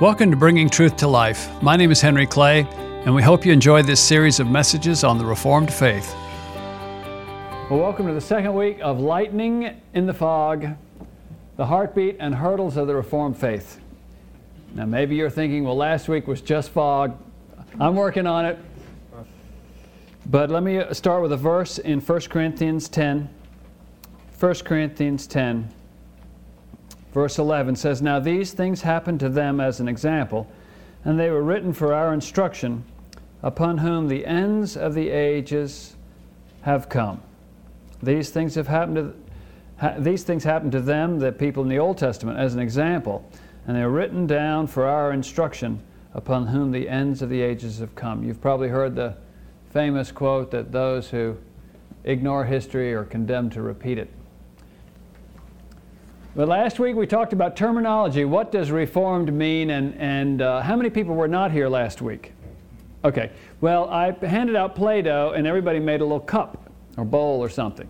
Welcome to Bringing Truth to Life. My name is Henry Clay, and we hope you enjoy this series of messages on the Reformed faith. Well, welcome to the second week of Lightning in the Fog The Heartbeat and Hurdles of the Reformed Faith. Now, maybe you're thinking, well, last week was just fog. I'm working on it. But let me start with a verse in 1 Corinthians 10. 1 Corinthians 10 verse 11 says, Now these things happened to them as an example, and they were written for our instruction, upon whom the ends of the ages have come. These things have happened to ha, these things happened to them, the people in the Old Testament, as an example, and they are written down for our instruction, upon whom the ends of the ages have come. You've probably heard the famous quote that those who ignore history are condemned to repeat it. But last week we talked about terminology. What does reformed mean? And, and uh, how many people were not here last week? Okay. Well, I handed out Play Doh and everybody made a little cup or bowl or something.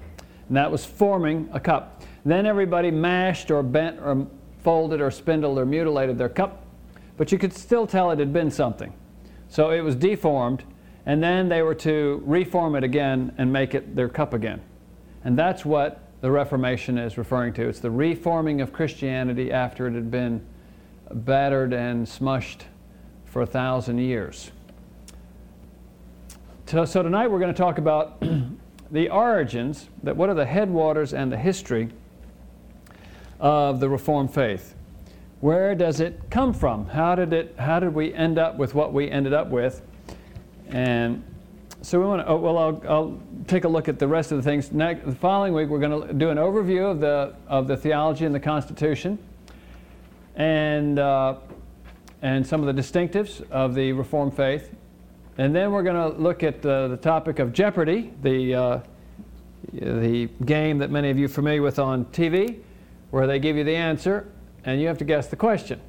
And that was forming a cup. Then everybody mashed or bent or folded or spindled or mutilated their cup. But you could still tell it had been something. So it was deformed. And then they were to reform it again and make it their cup again. And that's what the Reformation is referring to. It's the reforming of Christianity after it had been battered and smushed for a thousand years. So, tonight we're going to talk about the origins, that what are the headwaters and the history of the Reformed faith. Where does it come from? How did it how did we end up with what we ended up with? And so we want to, oh, well, I'll, I'll, take a look at the rest of the things. Next, the following week, we're going to do an overview of the, of the theology and the Constitution and, uh, and some of the distinctives of the Reformed faith. And then we're going to look at uh, the topic of Jeopardy, the, uh, the game that many of you are familiar with on TV, where they give you the answer and you have to guess the question.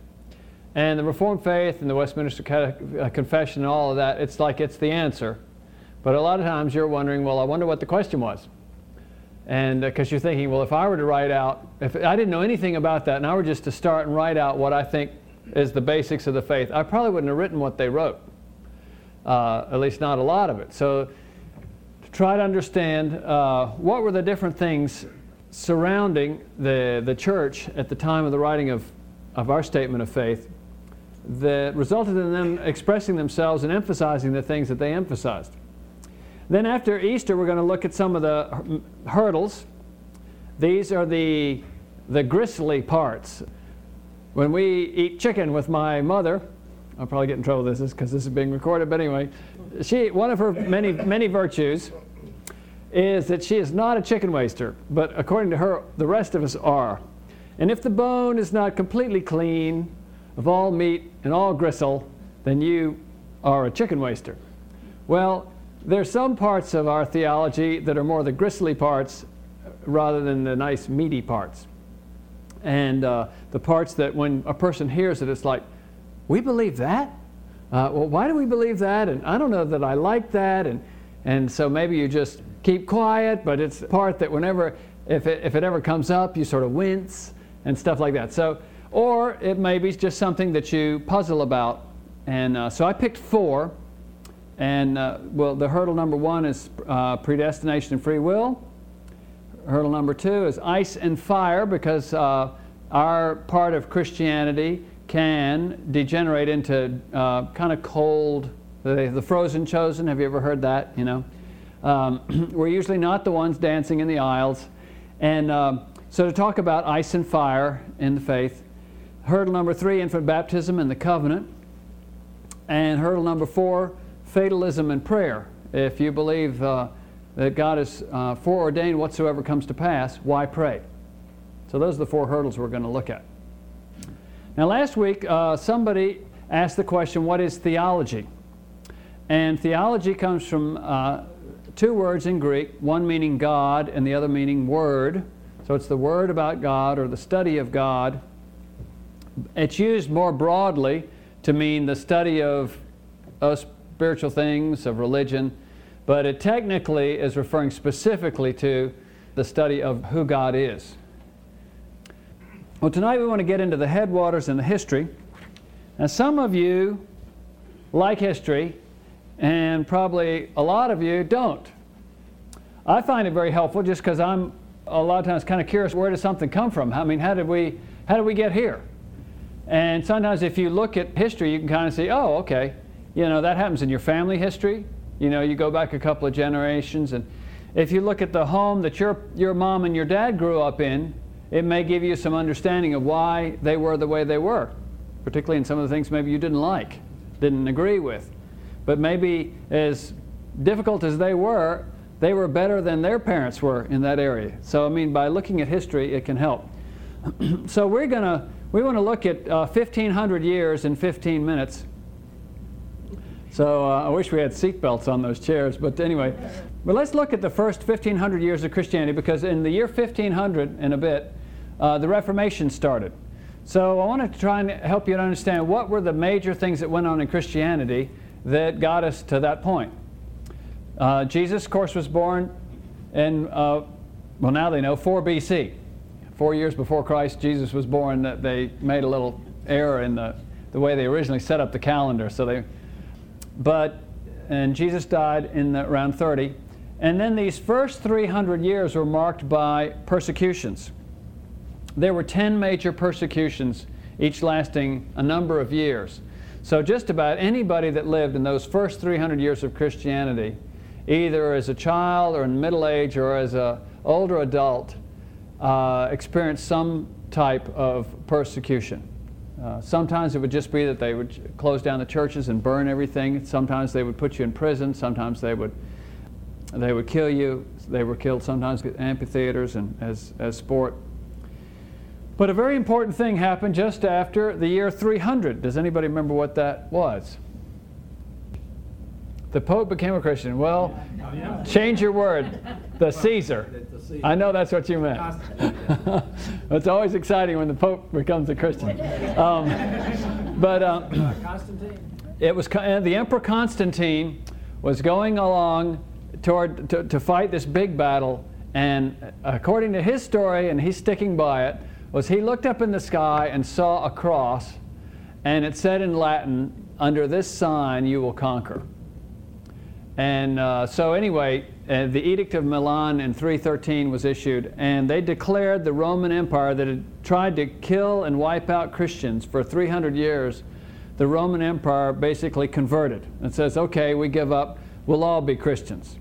And the Reformed faith and the Westminster uh, Confession and all of that, it's like it's the answer but a lot of times you're wondering, well, I wonder what the question was. And because uh, you're thinking, well, if I were to write out, if I didn't know anything about that and I were just to start and write out what I think is the basics of the faith, I probably wouldn't have written what they wrote, uh, at least not a lot of it. So to try to understand uh, what were the different things surrounding the, the church at the time of the writing of, of our statement of faith that resulted in them expressing themselves and emphasizing the things that they emphasized. Then after Easter, we're going to look at some of the hurdles. These are the, the gristly parts. When we eat chicken with my mother, I'll probably get in trouble with this because this is being recorded, but anyway, she, one of her many, many virtues is that she is not a chicken waster, but according to her, the rest of us are. And if the bone is not completely clean of all meat and all gristle, then you are a chicken waster. Well, there's some parts of our theology that are more the gristly parts rather than the nice meaty parts. And uh, the parts that when a person hears it, it's like, we believe that? Uh, well, why do we believe that? And I don't know that I like that. And, and so maybe you just keep quiet, but it's part that whenever, if it, if it ever comes up, you sort of wince and stuff like that. So, or it may be just something that you puzzle about. And uh, so I picked four and uh, well, the hurdle number one is uh, predestination and free will. Hurdle number two is ice and fire because uh, our part of Christianity can degenerate into uh, kind of cold, the, the, frozen chosen. Have you ever heard that? You know, um, we're usually not the ones dancing in the aisles. And um, so to talk about ice and fire in the faith. Hurdle number three, infant baptism and the covenant. And hurdle number four, fatalism and prayer. If you believe uh, that God is uh, foreordained whatsoever comes to pass, why pray? So those are the four hurdles we're going to look at. Now, last week, uh, somebody asked the question, What is theology? And theology comes from uh, two words in Greek, one meaning God and the other meaning word. So it's the word about God or the study of God. It's used more broadly to mean the study of us spiritual things, of religion, but it technically is referring specifically to the study of who God is. Well, tonight we want to get into the headwaters and the history. Now, some of you like history, and probably a lot of you don't. I find it very helpful just because I'm a lot of times kind of curious where does something come from? I mean, how did we how did we get here? And sometimes if you look at history, you can kind of see, oh, okay, you know, that happens in your family history. You know, you go back a couple of generations, and if you look at the home that your your mom and your dad grew up in, it may give you some understanding of why they were the way they were, particularly in some of the things maybe you didn't like, didn't agree with. But maybe as difficult as they were, they were better than their parents were in that area. So, I mean, by looking at history, it can help. so, we're going to we want to look at uh, 1,500 years in 15 minutes. So, uh, I wish we had seatbelts on those chairs, but anyway. But let's look at the first 1,500 years of Christianity because in the year 1500 and a bit, uh, the Reformation started. So, I want to try and help you to understand what were the major things that went on in Christianity that got us to that point. Uh, Jesus, of course, was born in, uh, well, now they know, 4 BC. Four years before Christ, Jesus was born. That they made a little error in the, the way they originally set up the calendar. So they, but, and Jesus died in the, around 30. And then these first 300 years were marked by persecutions. There were 10 major persecutions, each lasting a number of years. So just about anybody that lived in those first 300 years of Christianity either as a child or in middle age or as an older adult, uh, experienced some type of persecution. Uh, sometimes it would just be that they would close down the churches and burn everything. Sometimes they would put you in prison. Sometimes they would they would kill you. They were killed sometimes at amphitheaters and as, as sport. But a very important thing happened just after the year 300. Does anybody remember what that was? The Pope became a Christian. Well, change your word. The Caesar. I know that's what you meant. it's always exciting when the Pope becomes a Christian. Um, but um, it was the Emperor Constantine was going along toward to, to fight this big battle, and according to his story, and he's sticking by it, was he looked up in the sky and saw a cross, and it said in Latin, "Under this sign you will conquer." And uh, so, anyway, uh, the Edict of Milan in 313 was issued, and they declared the Roman Empire that had tried to kill and wipe out Christians for 300 years. The Roman Empire basically converted and says, okay, we give up, we'll all be Christians.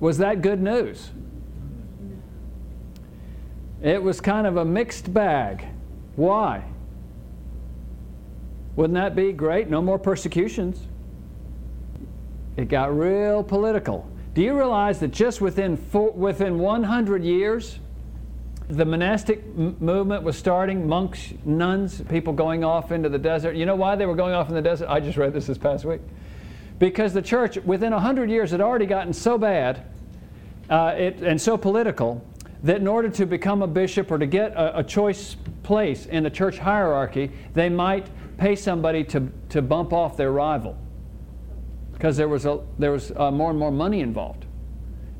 Was that good news? It was kind of a mixed bag. Why? Wouldn't that be great? No more persecutions. It got real political. Do you realize that just within, four, within 100 years, the monastic m- movement was starting, monks, nuns, people going off into the desert. You know why they were going off in the desert? I just read this this past week. Because the church, within 100 years, had already gotten so bad uh, it, and so political that in order to become a bishop or to get a, a choice place in the church hierarchy, they might pay somebody to, to bump off their rival because there was, a, there was uh, more and more money involved.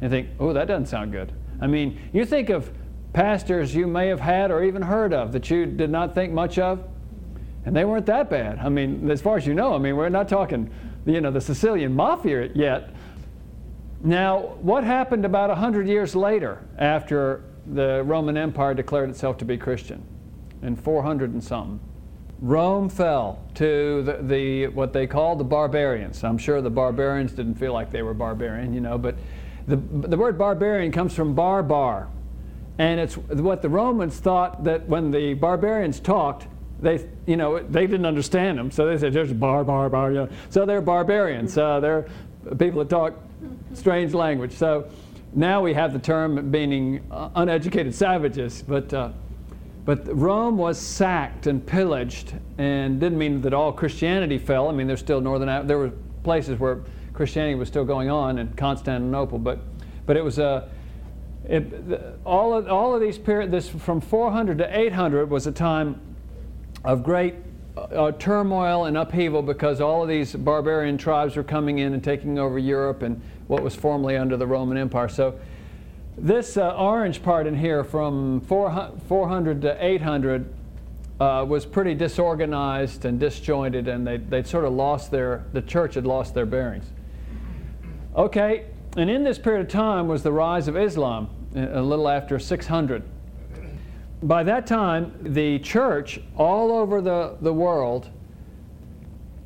And think, oh, that doesn't sound good. I mean, you think of pastors you may have had or even heard of that you did not think much of, and they weren't that bad. I mean, as far as you know, I mean, we're not talking, you know, the Sicilian mafia yet. Now, what happened about 100 years later after the Roman Empire declared itself to be Christian? In 400 and something. Rome fell to the, the, what they called the barbarians. I'm sure the barbarians didn't feel like they were barbarian, you know, but the, the word barbarian comes from barbar. And it's what the Romans thought that when the barbarians talked, they, you know, they didn't understand them. So they said, there's bar, bar, bar. You know. So they're barbarians. Uh, they're people that talk strange language. So now we have the term meaning uh, uneducated savages. But uh, but Rome was sacked and pillaged, and didn't mean that all Christianity fell. I mean, there's still northern. There were places where Christianity was still going on in Constantinople, but but it was a. It, all of all of these period this from 400 to 800 was a time of great uh, turmoil and upheaval because all of these barbarian tribes were coming in and taking over Europe and what was formerly under the Roman Empire. So this uh, orange part in here from 400 to 800 uh, was pretty disorganized and disjointed, and they, they'd sort of lost their, the church had lost their bearings. Okay, and in this period of time was the rise of Islam, a little after 600. By that time, the church all over the, the world,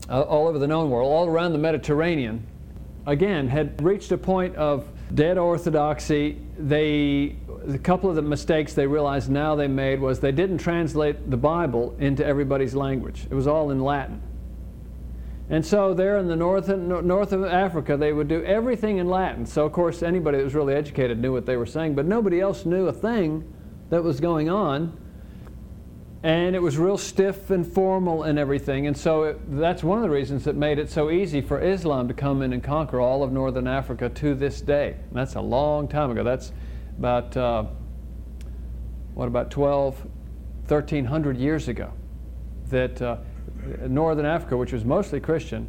uh, all over the known world, all around the Mediterranean, again, had reached a point of dead orthodoxy. They, a couple of the mistakes they realized now they made was they didn't translate the Bible into everybody's language. It was all in Latin. And so there in the north, north of Africa, they would do everything in Latin. So of course anybody that was really educated knew what they were saying, but nobody else knew a thing that was going on. And it was real stiff and formal and everything. And so it, that's one of the reasons that made it so easy for Islam to come in and conquer all of northern Africa to this day. And that's a long time ago. That's about, uh, what, about 12, 1300 years ago that uh, northern Africa, which was mostly Christian,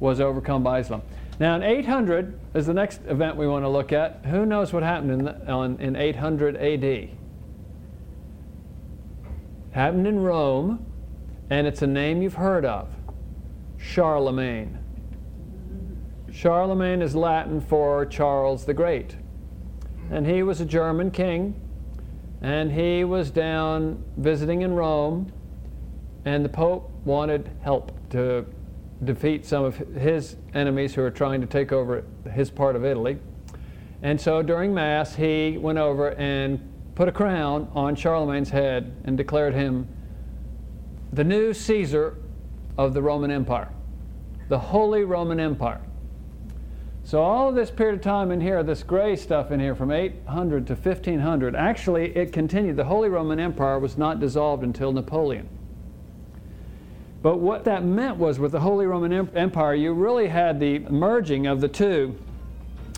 was overcome by Islam. Now, in 800 is the next event we want to look at. Who knows what happened in, the, in 800 AD? Happened in Rome, and it's a name you've heard of Charlemagne. Charlemagne is Latin for Charles the Great. And he was a German king, and he was down visiting in Rome, and the Pope wanted help to defeat some of his enemies who were trying to take over his part of Italy. And so during Mass, he went over and put a crown on Charlemagne's head and declared him the new Caesar of the Roman Empire, the Holy Roman Empire. So all of this period of time in here, this gray stuff in here from 800 to 1500, actually it continued. The Holy Roman Empire was not dissolved until Napoleon. But what that meant was with the Holy Roman Empire, you really had the merging of the two,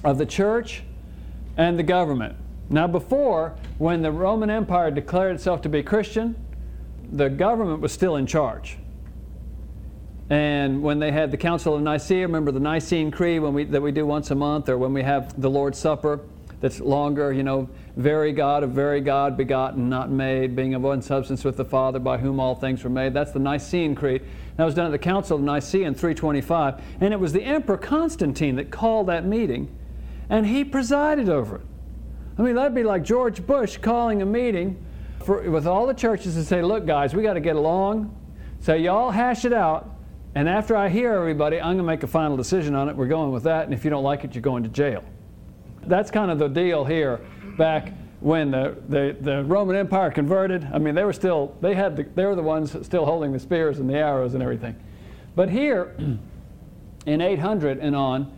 of the church and the government. Now, before, when the Roman Empire declared itself to be Christian, the government was still in charge. And when they had the Council of Nicaea, remember the Nicene Creed we, that we do once a month, or when we have the Lord's Supper that's longer, you know, very God of very God, begotten, not made, being of one substance with the Father, by whom all things were made. That's the Nicene Creed. That was done at the Council of Nicaea in 325. And it was the Emperor Constantine that called that meeting, and he presided over it. I mean, that'd be like George Bush calling a meeting for, with all the churches and say, look, guys, we got to get along. So y'all hash it out. And after I hear everybody, I'm going to make a final decision on it. We're going with that. And if you don't like it, you're going to jail. That's kind of the deal here back when the, the, the Roman Empire converted. I mean, they were still, they, had the, they were the ones still holding the spears and the arrows and everything. But here, in 800 and on,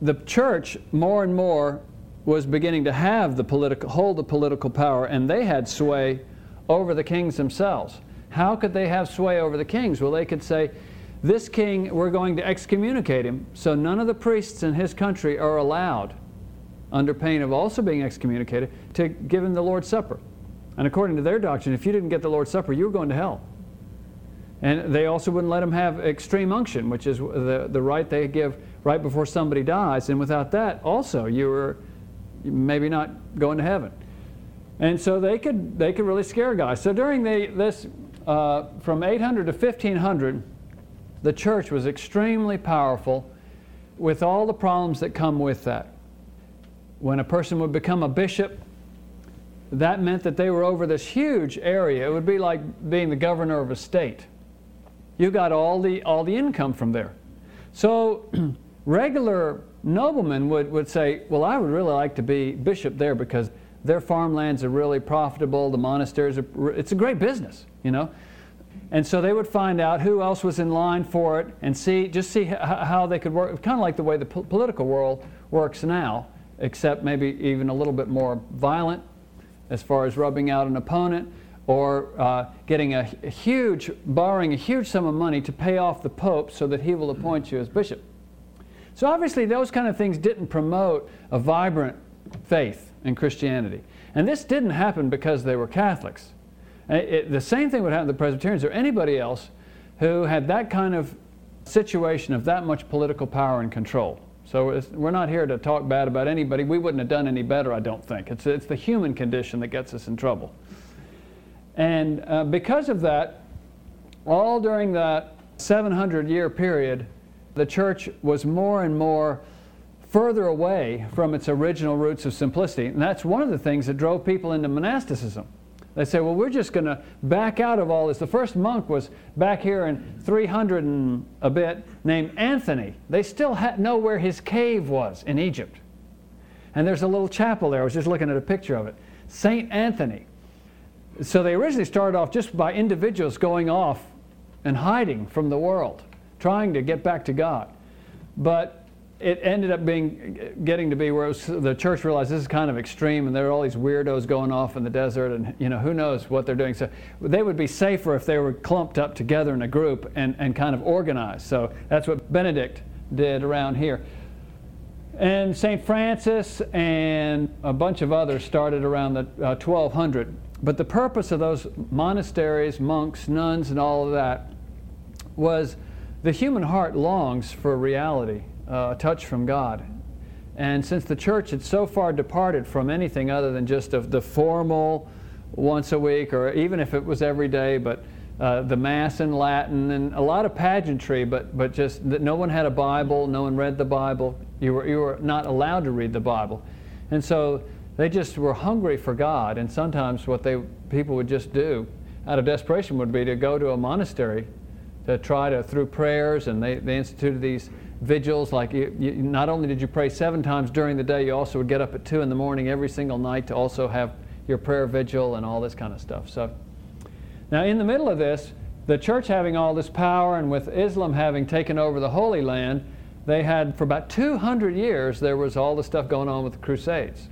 the church more and more was beginning to have the political, hold the political power, and they had sway over the kings themselves. How could they have sway over the kings? Well, they could say, this king, we're going to excommunicate him, so none of the priests in his country are allowed, under pain of also being excommunicated, to give him the Lord's Supper. And according to their doctrine, if you didn't get the Lord's Supper, you were going to hell. And they also wouldn't let him have extreme unction, which is the, the rite they give right before somebody dies. And without that, also, you were maybe not going to heaven. And so they could, they could really scare guys. So during the, this, uh, from 800 to 1500, the church was extremely powerful with all the problems that come with that. When a person would become a bishop, that meant that they were over this huge area. It would be like being the governor of a state. You got all the, all the income from there. So regular noblemen would, would say, Well, I would really like to be bishop there because their farmlands are really profitable, the monasteries are, it's a great business, you know. And so they would find out who else was in line for it and see, just see how they could work, kind of like the way the po- political world works now, except maybe even a little bit more violent as far as rubbing out an opponent or uh, getting a, a huge, borrowing a huge sum of money to pay off the Pope so that he will appoint you as bishop. So obviously, those kind of things didn't promote a vibrant faith in Christianity. And this didn't happen because they were Catholics. It, it, the same thing would happen to the Presbyterians or anybody else who had that kind of situation of that much political power and control. So we're not here to talk bad about anybody. We wouldn't have done any better, I don't think. It's, it's the human condition that gets us in trouble. And uh, because of that, all during that 700 year period, the church was more and more further away from its original roots of simplicity. And that's one of the things that drove people into monasticism. They say, well, we're just going to back out of all this. The first monk was back here in 300 and a bit named Anthony. They still know where his cave was in Egypt. And there's a little chapel there. I was just looking at a picture of it. St. Anthony. So they originally started off just by individuals going off and hiding from the world, trying to get back to God. But it ended up being getting to be where was, the church realized this is kind of extreme and there are all these weirdos going off in the desert and you know who knows what they're doing. So they would be safer if they were clumped up together in a group and, and kind of organized. So that's what benedict did around here. And st francis and a bunch of others started around the uh, 1200 but the purpose of those monasteries monks nuns and all of that was the human heart longs for reality uh, a touch from God. And since the church had so far departed from anything other than just of the formal once a week, or even if it was every day, but uh, the Mass in Latin and a lot of pageantry, but, but just that no one had a Bible, no one read the Bible. You were, you were not allowed to read the Bible. And so they just were hungry for God. And sometimes what they, people would just do out of desperation would be to go to a monastery to try to, through prayers, and they, they instituted these vigils. Like, you, you, not only did you pray seven times during the day, you also would get up at two in the morning every single night to also have your prayer vigil and all this kind of stuff. So, now in the middle of this, the church having all this power and with Islam having taken over the Holy Land, they had for about 200 years there was all the stuff going on with the Crusades.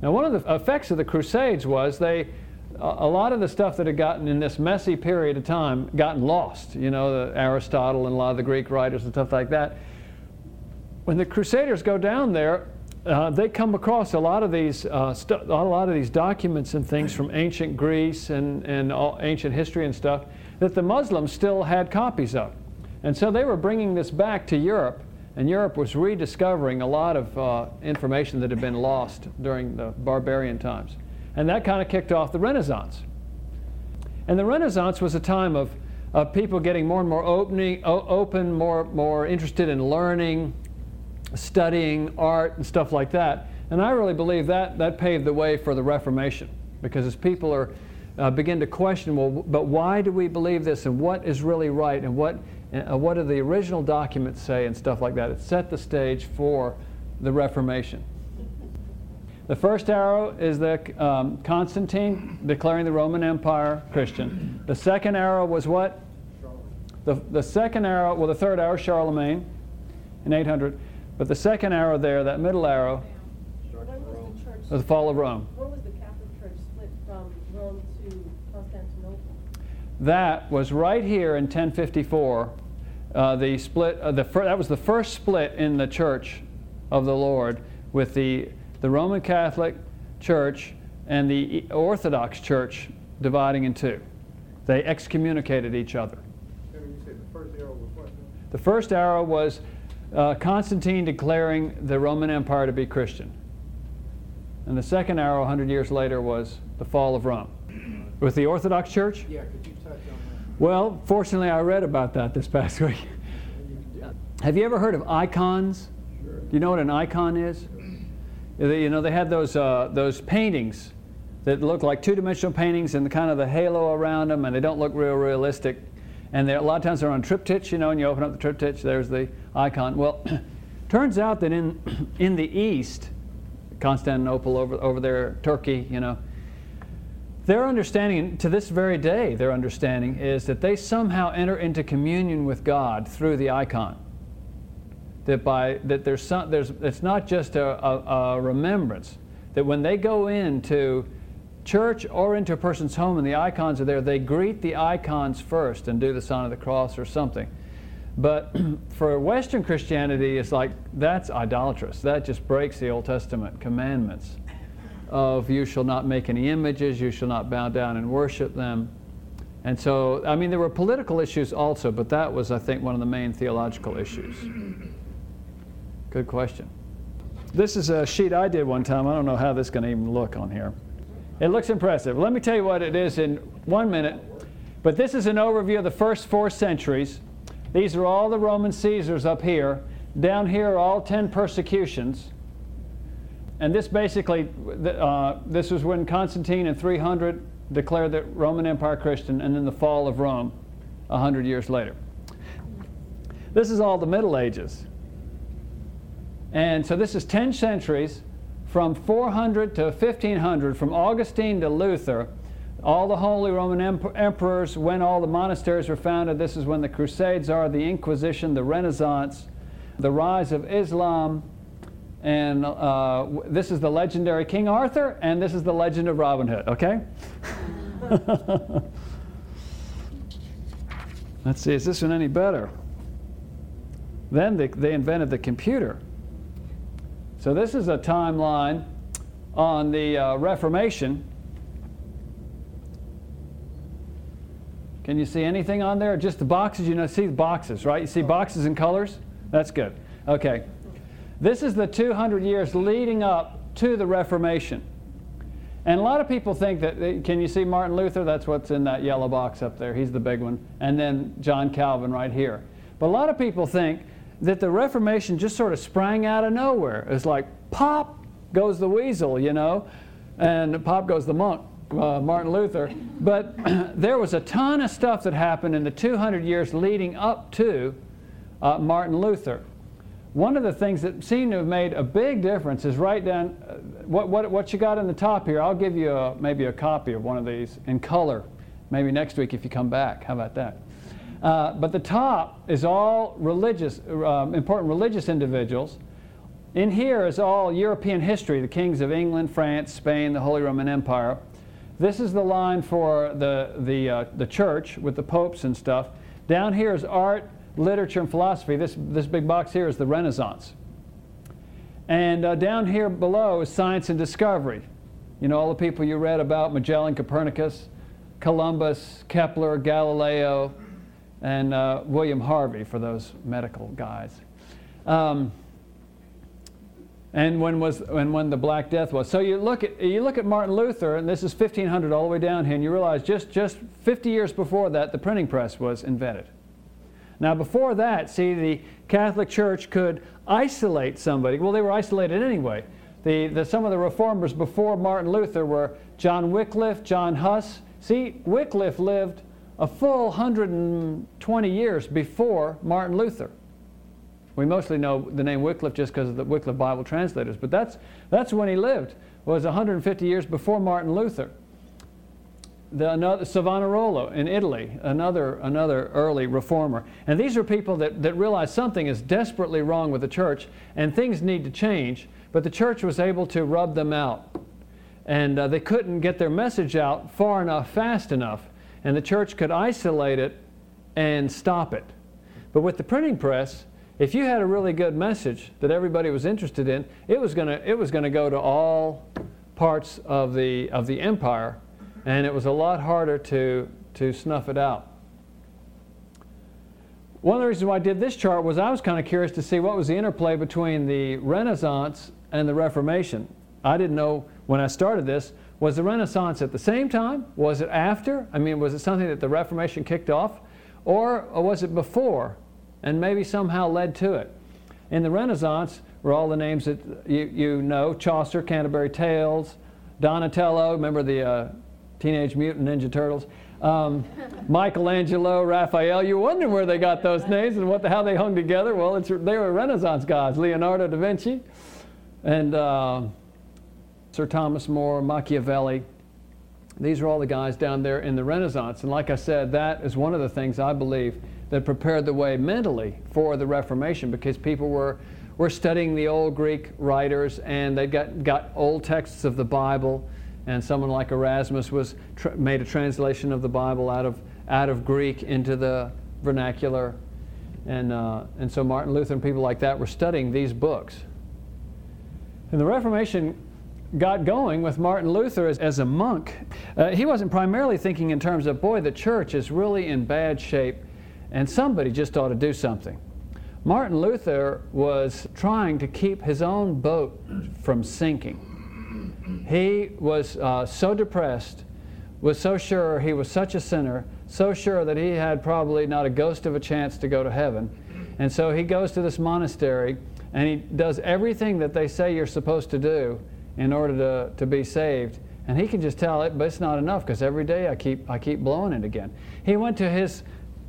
Now, one of the effects of the Crusades was they a lot of the stuff that had gotten in this messy period of time gotten lost. You know, Aristotle and a lot of the Greek writers and stuff like that. When the Crusaders go down there, uh, they come across a lot of these uh, stu- a lot of these documents and things from ancient Greece and, and ancient history and stuff that the Muslims still had copies of. And so they were bringing this back to Europe, and Europe was rediscovering a lot of uh, information that had been lost during the barbarian times. And that kind of kicked off the Renaissance. And the Renaissance was a time of, of people getting more and more opening, open, more, more interested in learning, studying art, and stuff like that. And I really believe that that paved the way for the Reformation. Because as people are, uh, begin to question, well, but why do we believe this, and what is really right, and what, uh, what do the original documents say, and stuff like that? It set the stage for the Reformation. The first arrow is the um, Constantine declaring the Roman Empire Christian. The second arrow was what? The, the second arrow, well, the third arrow, Charlemagne in 800. But the second arrow there, that middle arrow, was the fall of Rome. When was the Catholic Church split from Rome to Constantinople? That was right here in 1054. Uh, the split, uh, the fir- that was the first split in the Church of the Lord with the the Roman Catholic Church and the Orthodox Church dividing in two. They excommunicated each other. The first arrow was uh, Constantine declaring the Roman Empire to be Christian. And the second arrow, 100 years later, was the fall of Rome. With the Orthodox Church? Yeah, could you touch on that? Well, fortunately, I read about that this past week. Have you ever heard of icons? Sure. Do you know what an icon is? You know, they had those, uh, those paintings that look like two-dimensional paintings and the kind of the halo around them, and they don't look real realistic. And a lot of times they're on triptychs, you know, and you open up the triptych, there's the icon. Well, turns out that in, in the East, Constantinople over, over there, Turkey, you know, their understanding, to this very day, their understanding is that they somehow enter into communion with God through the icon that by that there's some there's it's not just a, a, a remembrance that when they go into church or into a person's home and the icons are there, they greet the icons first and do the sign of the cross or something. But for Western Christianity, it's like that's idolatrous. That just breaks the Old Testament commandments of you shall not make any images, you shall not bow down and worship them. And so, I mean, there were political issues also, but that was, I think, one of the main theological issues. Good question. This is a sheet I did one time. I don't know how this is going to even look on here. It looks impressive. Let me tell you what it is in one minute. But this is an overview of the first four centuries. These are all the Roman Caesars up here. Down here are all 10 persecutions. And this basically, uh, this was when Constantine in 300 declared the Roman Empire Christian, and then the fall of Rome 100 years later. This is all the Middle Ages. And so this is 10 centuries from 400 to 1500, from Augustine to Luther. All the Holy Roman emperors, when all the monasteries were founded, this is when the Crusades are, the Inquisition, the Renaissance, the rise of Islam, and uh, this is the legendary King Arthur, and this is the legend of Robin Hood, okay? Let's see, is this one any better? Then they, they invented the computer. So this is a timeline on the uh, Reformation. Can you see anything on there? Just the boxes? You know, see the boxes, right? You see boxes and colors? That's good. Okay. This is the 200 years leading up to the Reformation. And a lot of people think that, can you see Martin Luther? That's what's in that yellow box up there. He's the big one. And then John Calvin right here. But a lot of people think that the Reformation just sort of sprang out of nowhere. It's like pop goes the weasel, you know, and pop goes the monk, uh, Martin Luther. But there was a ton of stuff that happened in the 200 years leading up to uh, Martin Luther. One of the things that seemed to have made a big difference is right down uh, what, what, what you got in the top here. I'll give you a, maybe a copy of one of these in color, maybe next week if you come back. How about that? Uh, but the top is all religious, uh, important religious individuals. In here is all European history, the kings of England, France, Spain, the Holy Roman Empire. This is the line for the, the, uh, the church with the popes and stuff. Down here is art, literature, and philosophy. This, this big box here is the Renaissance. And uh, down here below is science and discovery. You know, all the people you read about Magellan, Copernicus, Columbus, Kepler, Galileo, and uh, William Harvey for those medical guys. Um, and when was and when the Black Death was. So you look at you look at Martin Luther, and this is 1500 all the way down here, and you realize just just 50 years before that, the printing press was invented. Now before that, see the Catholic Church could isolate somebody. Well, they were isolated anyway. The, the, some of the reformers before Martin Luther were John Wycliffe, John Huss. See, Wycliffe lived a full 120 years before Martin Luther. We mostly know the name Wycliffe just because of the Wycliffe Bible translators, but that's, that's when he lived, was 150 years before Martin Luther. The, another, Savonarola in Italy, another, another early reformer. And these are people that, that realize something is desperately wrong with the church and things need to change, but the church was able to rub them out. And uh, they couldn't get their message out far enough, fast enough and the church could isolate it and stop it. But with the printing press, if you had a really good message that everybody was interested in, it was going to it was going to go to all parts of the of the empire, and it was a lot harder to to snuff it out. One of the reasons why I did this chart was I was kind of curious to see what was the interplay between the Renaissance and the Reformation. I didn't know when I started this was the Renaissance at the same time? Was it after? I mean, was it something that the Reformation kicked off? Or, or was it before and maybe somehow led to it? In the Renaissance were all the names that you, you know Chaucer, Canterbury Tales, Donatello, remember the uh, Teenage Mutant Ninja Turtles? Um, Michelangelo, Raphael. You wonder where they got those names and what the, how they hung together. Well, they were Renaissance gods. Leonardo da Vinci and uh, Sir Thomas More, Machiavelli. These are all the guys down there in the Renaissance. And like I said, that is one of the things I believe that prepared the way mentally for the Reformation because people were, were studying the old Greek writers and they got, got old texts of the Bible. And someone like Erasmus was made a translation of the Bible out of, out of Greek into the vernacular. And, uh, and so Martin Luther and people like that were studying these books. And the Reformation got going with Martin Luther as, as a monk, uh, he wasn't primarily thinking in terms of, boy, the church is really in bad shape and somebody just ought to do something. Martin Luther was trying to keep his own boat from sinking. he was uh, so depressed, was so sure he was such a sinner, so sure that he had probably not a ghost of a chance to go to heaven. And so he goes to this monastery and he does everything that they say you're supposed to do in order to, to be saved. And he can just tell it, but it's not enough because every day I keep, I keep blowing it again. He went to his,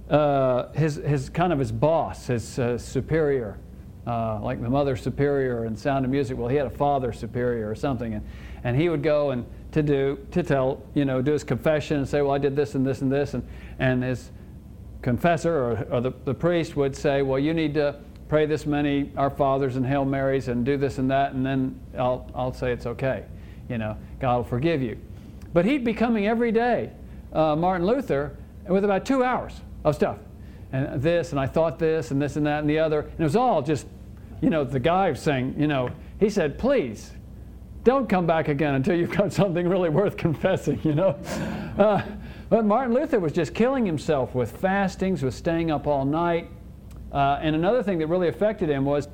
uh, his, his kind of his boss, his uh, superior, uh, like the mother superior in Sound of Music. Well, he had a father superior or something. And, and he would go and to do, to tell, you know, do his confession and say, well, I did this and this and this. And, and his confessor or, or the, the priest would say, well, you need to pray this many Our Fathers and Hail Marys and do this and that, and then I'll, I'll say it's okay. You know, God will forgive you. But he'd be coming every day, uh, Martin Luther, with about two hours of stuff. And this, and I thought this, and this, and that, and the other. And it was all just, you know, the guy saying, you know, he said, please, don't come back again until you've got something really worth confessing, you know. Uh, but Martin Luther was just killing himself with fastings, with staying up all night. Uh, and another thing that really affected him was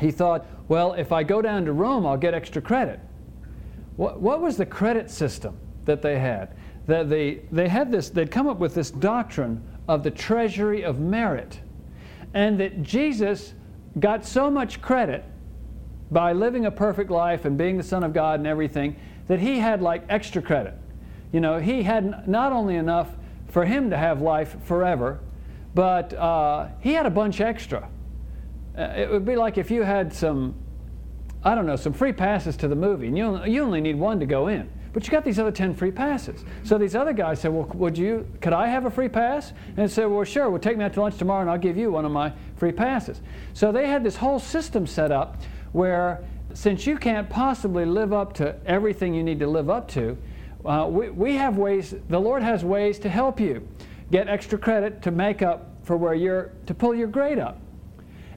he thought, well, if I go down to Rome, I'll get extra credit. What, what was the credit system that they had? That they, they had this, they'd come up with this doctrine of the treasury of merit. And that Jesus got so much credit by living a perfect life and being the Son of God and everything that he had like extra credit. You know, he had not only enough for him to have life forever, but uh, he had a bunch extra. Uh, it would be like if you had some, I don't know, some free passes to the movie, and you only, you only need one to go in. But you got these other 10 free passes. So these other guys said, Well, would you, could I have a free pass? And said, Well, sure, well, take me out to lunch tomorrow and I'll give you one of my free passes. So they had this whole system set up where, since you can't possibly live up to everything you need to live up to, uh, we, we have ways, the Lord has ways to help you get extra credit to make up for where you're, to pull your grade up.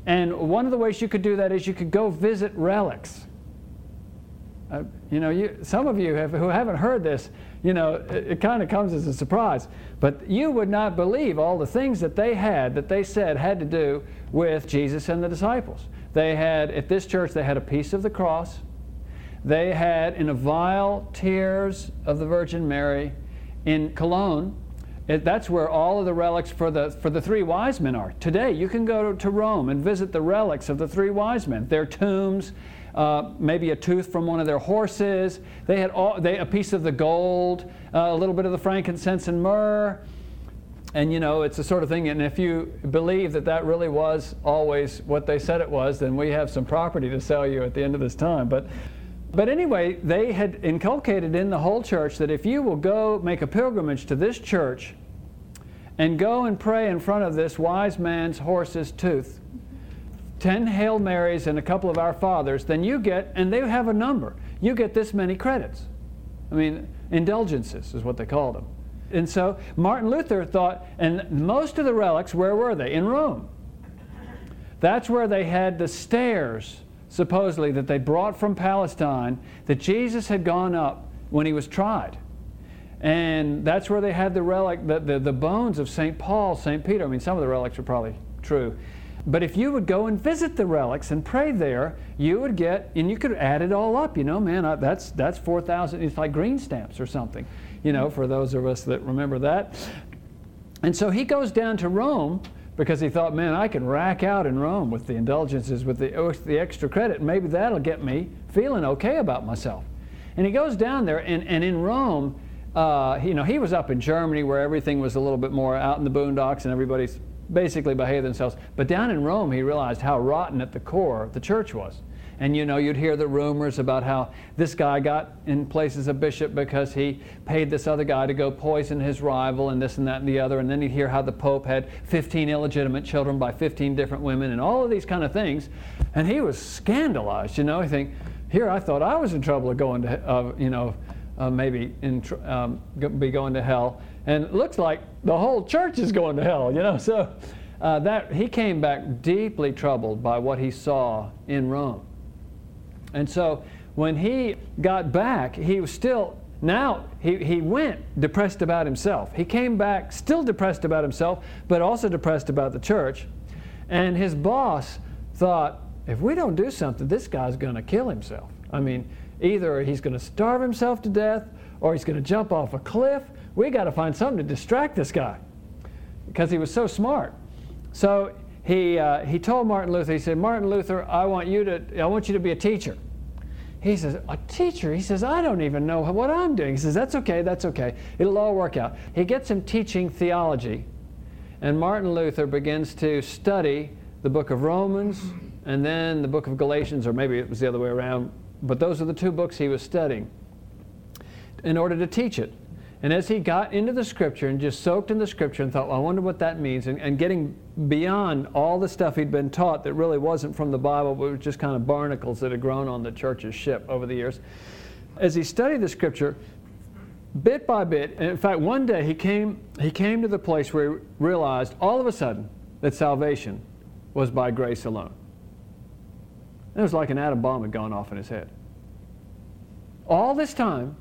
And one of the ways you could do that is you could go visit relics. Uh, you know, you, some of you have, who haven't heard this, you know, it, it kind of comes as a surprise. But you would not believe all the things that they had, that they said had to do with Jesus and the disciples. They had, at this church, they had a piece of the cross. They had in a vial tears of the Virgin Mary. In Cologne, it, that's where all of the relics for the, for the three wise men are. Today, you can go to, to Rome and visit the relics of the three wise men, their tombs, uh, maybe a tooth from one of their horses. They had all, they, a piece of the gold, uh, a little bit of the frankincense and myrrh. And you know, it's the sort of thing, and if you believe that that really was always what they said it was, then we have some property to sell you at the end of this time. But but anyway, they had inculcated in the whole church that if you will go make a pilgrimage to this church and go and pray in front of this wise man's horse's tooth, 10 Hail Marys and a couple of Our Fathers, then you get, and they have a number, you get this many credits. I mean, indulgences is what they called them. And so Martin Luther thought, and most of the relics, where were they? In Rome. That's where they had the stairs supposedly, that they brought from Palestine that Jesus had gone up when he was tried. And that's where they had the relic, the, the, the bones of St. Paul, St. Peter. I mean, some of the relics are probably true. But if you would go and visit the relics and pray there, you would get, and you could add it all up. You know, man, that's that's four thousand. It's like green stamps or something. You know, for those of us that remember that. And so he goes down to Rome because he thought, man, I can rack out in Rome with the indulgences, with the, with the extra credit, maybe that'll get me feeling okay about myself. And he goes down there, and, and in Rome, uh, you know, he was up in Germany where everything was a little bit more out in the boondocks and everybody's basically behaved themselves. But down in Rome, he realized how rotten at the core the church was. And you know, you'd hear the rumors about how this guy got in place as a bishop because he paid this other guy to go poison his rival and this and that and the other. And then you'd hear how the Pope had 15 illegitimate children by 15 different women and all of these kind of things. And he was scandalized, you know. I think, here I thought I was in trouble of going to, uh, you know, uh, maybe tr- um, be going to hell. And it looks like the whole church is going to hell, you know. So uh, that he came back deeply troubled by what he saw in Rome. And so when he got back, he was still, now he, he went depressed about himself. He came back still depressed about himself, but also depressed about the church. And his boss thought, if we don't do something, this guy's going to kill himself. I mean, either he's going to starve himself to death or he's going to jump off a cliff. We got to find something to distract this guy because he was so smart. So he, uh, he told Martin Luther, he said, Martin Luther, I want, you to, I want you to be a teacher. He says, A teacher? He says, I don't even know what I'm doing. He says, That's okay, that's okay. It'll all work out. He gets him teaching theology, and Martin Luther begins to study the book of Romans and then the book of Galatians, or maybe it was the other way around, but those are the two books he was studying in order to teach it. And as he got into the scripture and just soaked in the scripture and thought, well, I wonder what that means, and, and getting beyond all the stuff he'd been taught that really wasn't from the Bible, but was just kind of barnacles that had grown on the church's ship over the years, as he studied the scripture, bit by bit, and in fact, one day he came, he came to the place where he realized all of a sudden that salvation was by grace alone. It was like an atom bomb had gone off in his head. All this time,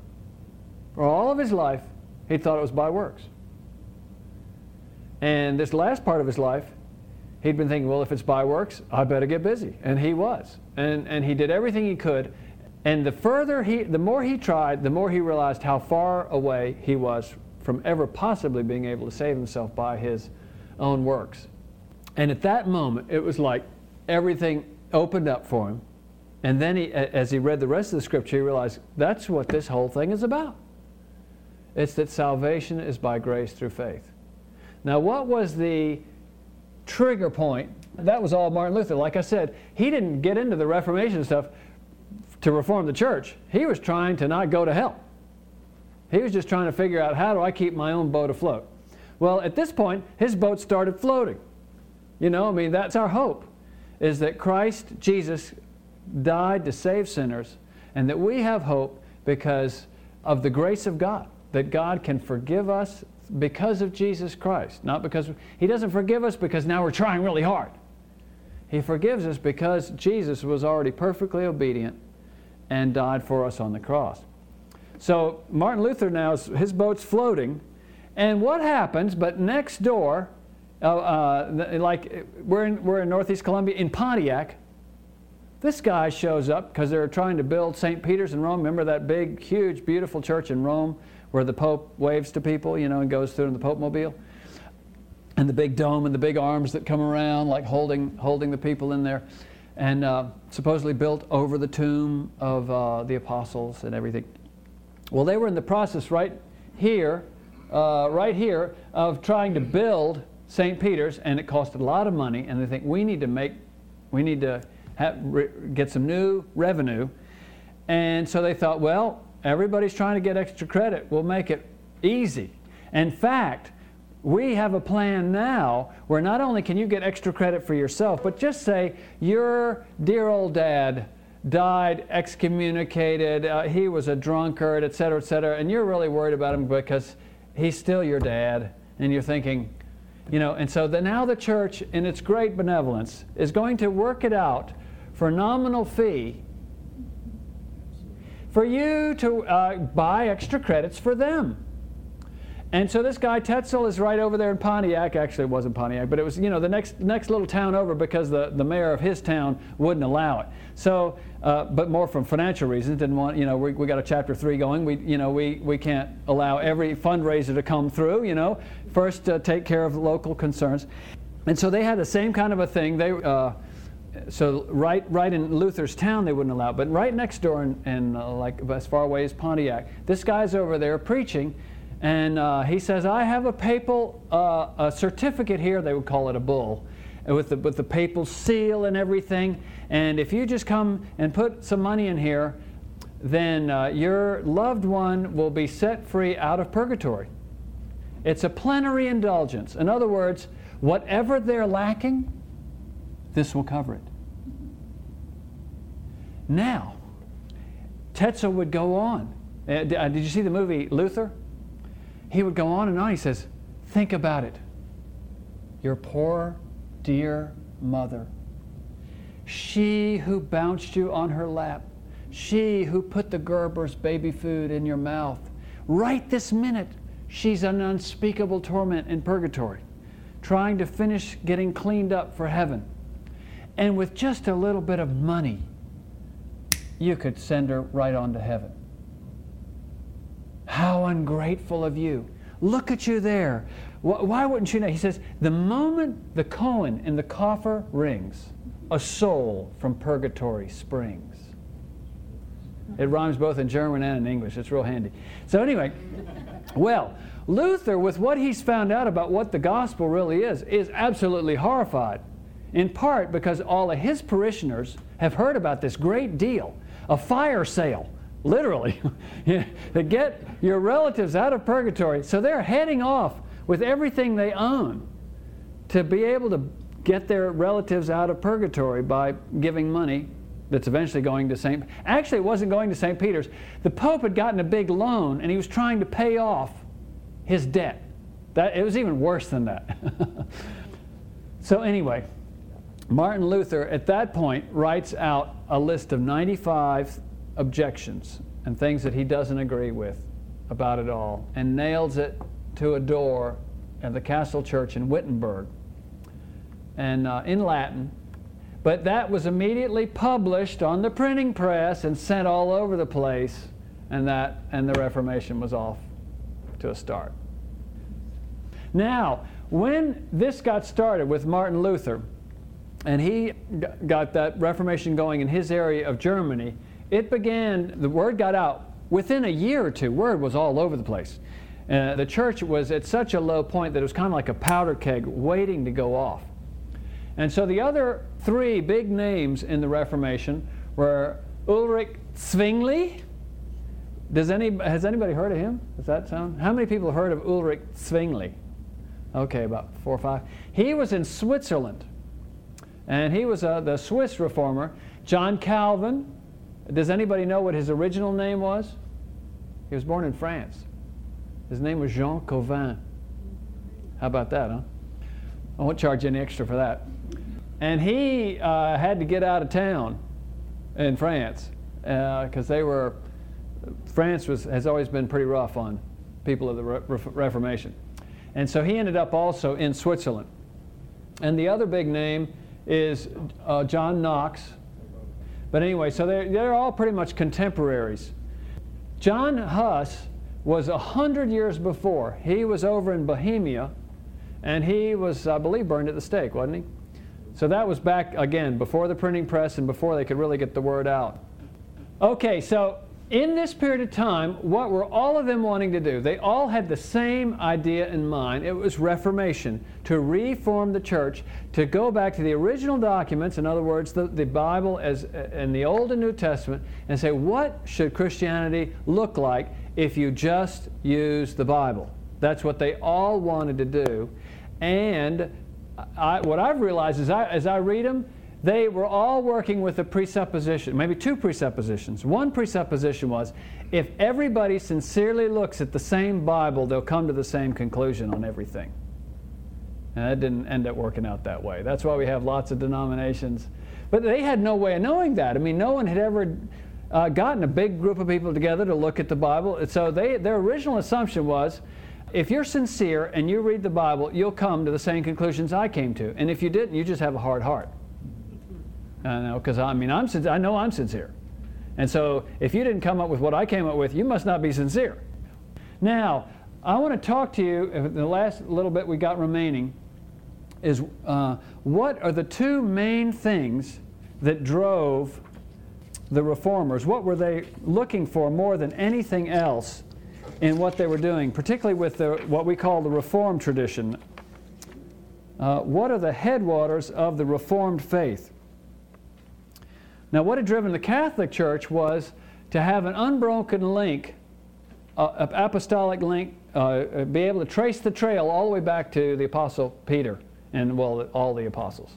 for all of his life, he thought it was by works. And this last part of his life, he'd been thinking, well, if it's by works, I better get busy. And he was. And, and he did everything he could. And the further he, the more he tried, the more he realized how far away he was from ever possibly being able to save himself by his own works. And at that moment, it was like everything opened up for him. And then he, as he read the rest of the scripture, he realized that's what this whole thing is about. It's that salvation is by grace through faith. Now, what was the trigger point? That was all Martin Luther. Like I said, he didn't get into the Reformation stuff to reform the church. He was trying to not go to hell. He was just trying to figure out how do I keep my own boat afloat. Well, at this point, his boat started floating. You know, I mean, that's our hope, is that Christ Jesus died to save sinners, and that we have hope because of the grace of God that God can forgive us because of Jesus Christ. Not because He doesn't forgive us because now we're trying really hard. He forgives us because Jesus was already perfectly obedient and died for us on the cross. So Martin Luther now, his boat's floating, and what happens? But next door, uh, uh, like we're in, we're in Northeast Columbia, in Pontiac, this guy shows up because they're trying to build St. Peter's in Rome. Remember that big, huge, beautiful church in Rome where the Pope waves to people, you know, and goes through in the Pope mobile. And the big dome and the big arms that come around, like holding, holding the people in there. And uh, supposedly built over the tomb of uh, the apostles and everything. Well, they were in the process right here, uh, right here, of trying to build St. Peter's, and it cost a lot of money. And they think we need to make, we need to have, re- get some new revenue. And so they thought, well, Everybody's trying to get extra credit. We'll make it easy. In fact, we have a plan now where not only can you get extra credit for yourself, but just say your dear old dad died excommunicated, uh, he was a drunkard, et cetera, et cetera, and you're really worried about him because he's still your dad, and you're thinking, you know, and so the, now the church, in its great benevolence, is going to work it out for nominal fee for you to uh, buy extra credits for them. And so this guy Tetzel is right over there in Pontiac. Actually, it wasn't Pontiac, but it was you know the next next little town over because the, the mayor of his town wouldn't allow it. So, uh, but more from financial reasons, didn't want you know we, we got a chapter three going. We you know we we can't allow every fundraiser to come through. You know, first uh, take care of local concerns, and so they had the same kind of a thing. They uh, so right, right in Luther's town they wouldn't allow it, but right next door in uh, like as far away as Pontiac, this guy's over there preaching, and uh, he says, "I have a papal uh, a certificate here. They would call it a bull, with the with the papal seal and everything. And if you just come and put some money in here, then uh, your loved one will be set free out of purgatory. It's a plenary indulgence. In other words, whatever they're lacking." This will cover it. Now, Tetzel would go on. Uh, uh, did you see the movie Luther? He would go on and on. He says, Think about it. Your poor, dear mother. She who bounced you on her lap. She who put the Gerber's baby food in your mouth. Right this minute, she's an unspeakable torment in purgatory, trying to finish getting cleaned up for heaven. And with just a little bit of money, you could send her right on to heaven. How ungrateful of you. Look at you there. Why wouldn't you know? He says, the moment the coin in the coffer rings, a soul from purgatory springs. It rhymes both in German and in English. It's real handy. So, anyway, well, Luther, with what he's found out about what the gospel really is, is absolutely horrified. In part because all of his parishioners have heard about this great deal a fire sale, literally, to get your relatives out of purgatory. So they're heading off with everything they own to be able to get their relatives out of purgatory by giving money that's eventually going to St. Actually, it wasn't going to St. Peter's. The Pope had gotten a big loan and he was trying to pay off his debt. That, it was even worse than that. so, anyway, Martin Luther at that point writes out a list of 95 objections and things that he doesn't agree with about it all and nails it to a door at the Castle Church in Wittenberg and uh, in Latin. But that was immediately published on the printing press and sent all over the place, and that and the Reformation was off to a start. Now, when this got started with Martin Luther, and he got that Reformation going in his area of Germany, it began, the word got out within a year or two. Word was all over the place. Uh, the church was at such a low point that it was kind of like a powder keg waiting to go off. And so the other three big names in the Reformation were Ulrich Zwingli. Does any, has anybody heard of him? Does that sound? How many people heard of Ulrich Zwingli? Okay, about four or five. He was in Switzerland, and he was uh, the Swiss reformer. John Calvin. Does anybody know what his original name was? He was born in France. His name was Jean Calvin. How about that, huh? I won't charge you any extra for that. And he uh, had to get out of town in France because uh, they were, France was, has always been pretty rough on people of the Re- Reformation. And so he ended up also in Switzerland. And the other big name is uh, John Knox. But anyway, so they're, they're all pretty much contemporaries. John Huss was a hundred years before. He was over in Bohemia, and he was, I believe, burned at the stake, wasn't he? So that was back again before the printing press and before they could really get the word out. Okay, so in this period of time, what were all of them wanting to do? They all had the same idea in mind. It was Reformation, to reform the church, to go back to the original documents, in other words, the, the Bible as in the Old and New Testament, and say, what should Christianity look like if you just use the Bible? That's what they all wanted to do. And I, what I've realized is I, as I read them, they were all working with a presupposition, maybe two presuppositions. One presupposition was if everybody sincerely looks at the same Bible, they'll come to the same conclusion on everything. And that didn't end up working out that way. That's why we have lots of denominations. But they had no way of knowing that. I mean, no one had ever uh, gotten a big group of people together to look at the Bible. So they, their original assumption was if you're sincere and you read the Bible, you'll come to the same conclusions I came to. And if you didn't, you just have a hard heart. I because I mean, I'm, I know I'm sincere. And so if you didn't come up with what I came up with, you must not be sincere. Now, I want to talk to you, the last little bit we got remaining, is uh, what are the two main things that drove the reformers? What were they looking for more than anything else in what they were doing, particularly with the, what we call the Reformed tradition. Uh, what are the headwaters of the Reformed faith? Now, what had driven the Catholic Church was to have an unbroken link, uh, an apostolic link, uh, be able to trace the trail all the way back to the Apostle Peter and, well, all the apostles.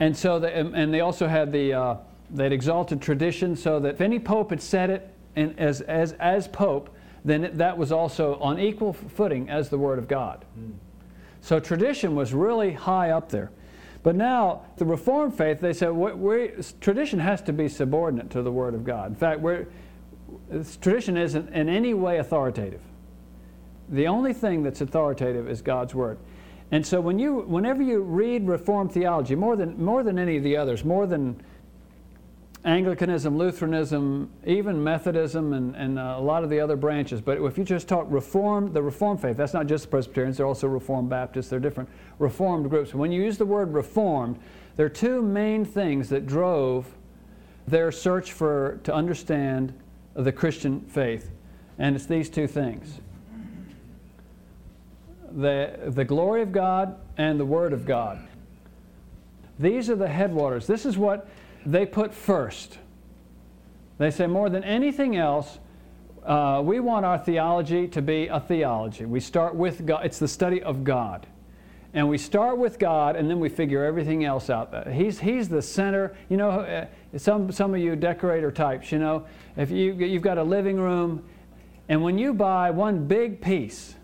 And so, the, and they also had the, uh, that exalted tradition so that if any pope had said it and as, as, as pope, then it, that was also on equal footing as the Word of God. Mm. So tradition was really high up there. But now, the Reformed faith, they we, tradition has to be subordinate to the Word of God. In fact, tradition isn't in any way authoritative. The only thing that's authoritative is God's Word. And so when you, whenever you read Reformed theology, more than, more than any of the others, more than Anglicanism, Lutheranism, even Methodism, and, and uh, a lot of the other branches. But if you just talk Reform, the Reformed faith, that's not just Presbyterians, they're also Reformed Baptists, they're different Reformed groups. When you use the word Reformed, there are two main things that drove their search for to understand the Christian faith. And it's these two things the, the glory of God and the Word of God. These are the headwaters. This is what they put first. They say, more than anything else, uh, we want our theology to be a theology. We start with God, it's the study of God. And we start with God and then we figure everything else out. He's, he's the center. You know, uh, some, some of you decorator types, you know, if you, you've got a living room, and when you buy one big piece,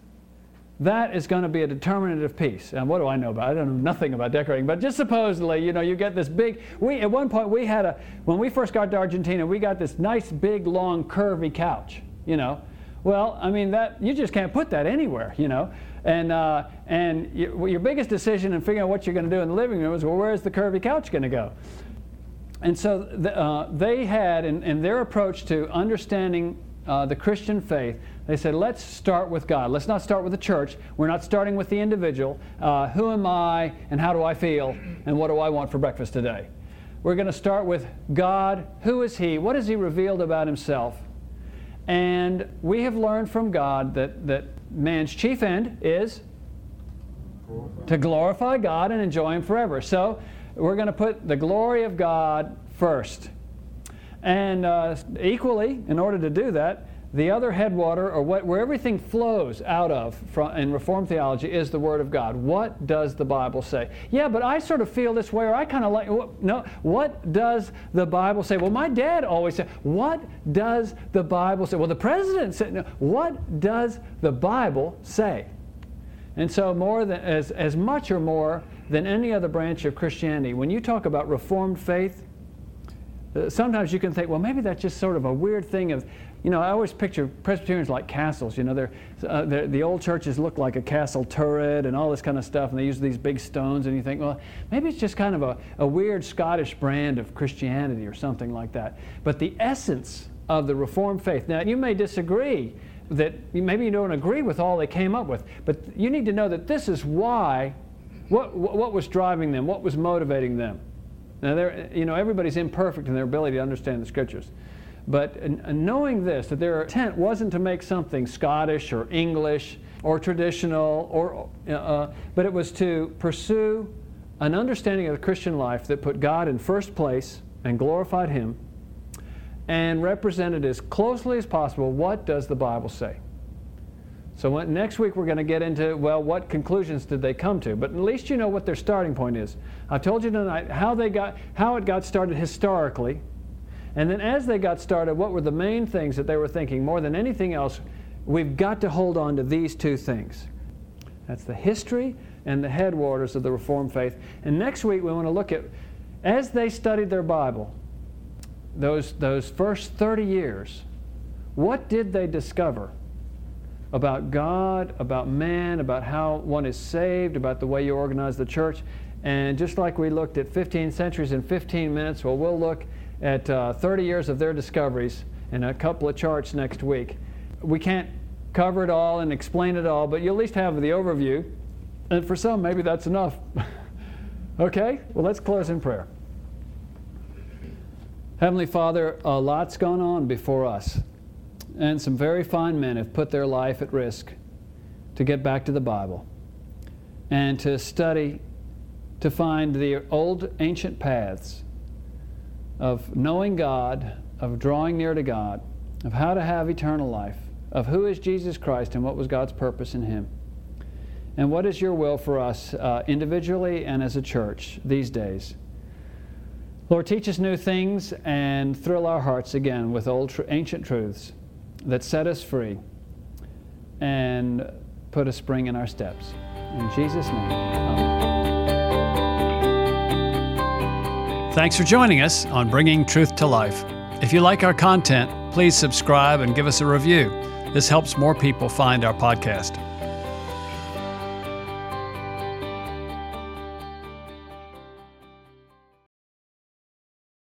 that is going to be a determinative piece. And what do I know about? I don't know nothing about decorating, but just supposedly, you know, you get this big. We at one point we had a when we first got to Argentina, we got this nice big long curvy couch. You know, well, I mean that you just can't put that anywhere. You know, and uh, and you, your biggest decision in figuring out what you're going to do in the living room is well, where's the curvy couch going to go? And so the, uh, they had in, in their approach to understanding uh, the Christian faith, they said, let's start with God. Let's not start with the church. We're not starting with the individual. Uh, who am I and how do I feel and what do I want for breakfast today? We're going to start with God. Who is He? What has He revealed about Himself? And we have learned from God that, that man's chief end is to glorify God and enjoy Him forever. So we're going to put the glory of God first. And uh, equally, in order to do that, the other headwater, or what, where everything flows out of from, in Reformed theology, is the Word of God. What does the Bible say? Yeah, but I sort of feel this way, or I kind of like, no, what does the Bible say? Well, my dad always said, what does the Bible say? Well, the president said, no, what does the Bible say? And so, more than, as, as much or more than any other branch of Christianity, when you talk about Reformed faith, sometimes you can think, well, maybe that's just sort of a weird thing of, you know, I always picture Presbyterians like castles. You know, they're, uh, they're, the old churches look like a castle turret and all this kind of stuff, and they use these big stones, and you think, well, maybe it's just kind of a, a weird Scottish brand of Christianity or something like that. But the essence of the Reformed faith, now you may disagree that maybe you don't agree with all they came up with, but you need to know that this is why, what, what was driving them, what was motivating them. Now, you know, everybody's imperfect in their ability to understand the scriptures. But knowing this, that their intent wasn't to make something Scottish or English or traditional, or, uh, uh, but it was to pursue an understanding of the Christian life that put God in first place and glorified Him and represented as closely as possible what does the Bible say. So when, next week we're going to get into, well, what conclusions did they come to? But at least you know what their starting point is. I told you tonight how, they got, how it got started historically. And then as they got started, what were the main things that they were thinking? More than anything else, we've got to hold on to these two things. That's the history and the headwaters of the Reformed faith. And next week we want to look at, as they studied their Bible, those, those first 30 years, what did they discover? About God, about man, about how one is saved, about the way you organize the church. And just like we looked at 15 centuries in 15 minutes, well, we'll look at uh, 30 years of their discoveries in a couple of charts next week. We can't cover it all and explain it all, but you at least have the overview. And for some, maybe that's enough. okay? Well, let's close in prayer. Heavenly Father, a lot's gone on before us. And some very fine men have put their life at risk to get back to the Bible and to study, to find the old ancient paths of knowing God, of drawing near to God, of how to have eternal life, of who is Jesus Christ and what was God's purpose in Him. And what is your will for us uh, individually and as a church these days? Lord, teach us new things and thrill our hearts again with old tr- ancient truths that set us free and put a spring in our steps. In Jesus' name, amen. Thanks for joining us on Bringing Truth to Life. If you like our content, please subscribe and give us a review. This helps more people find our podcast.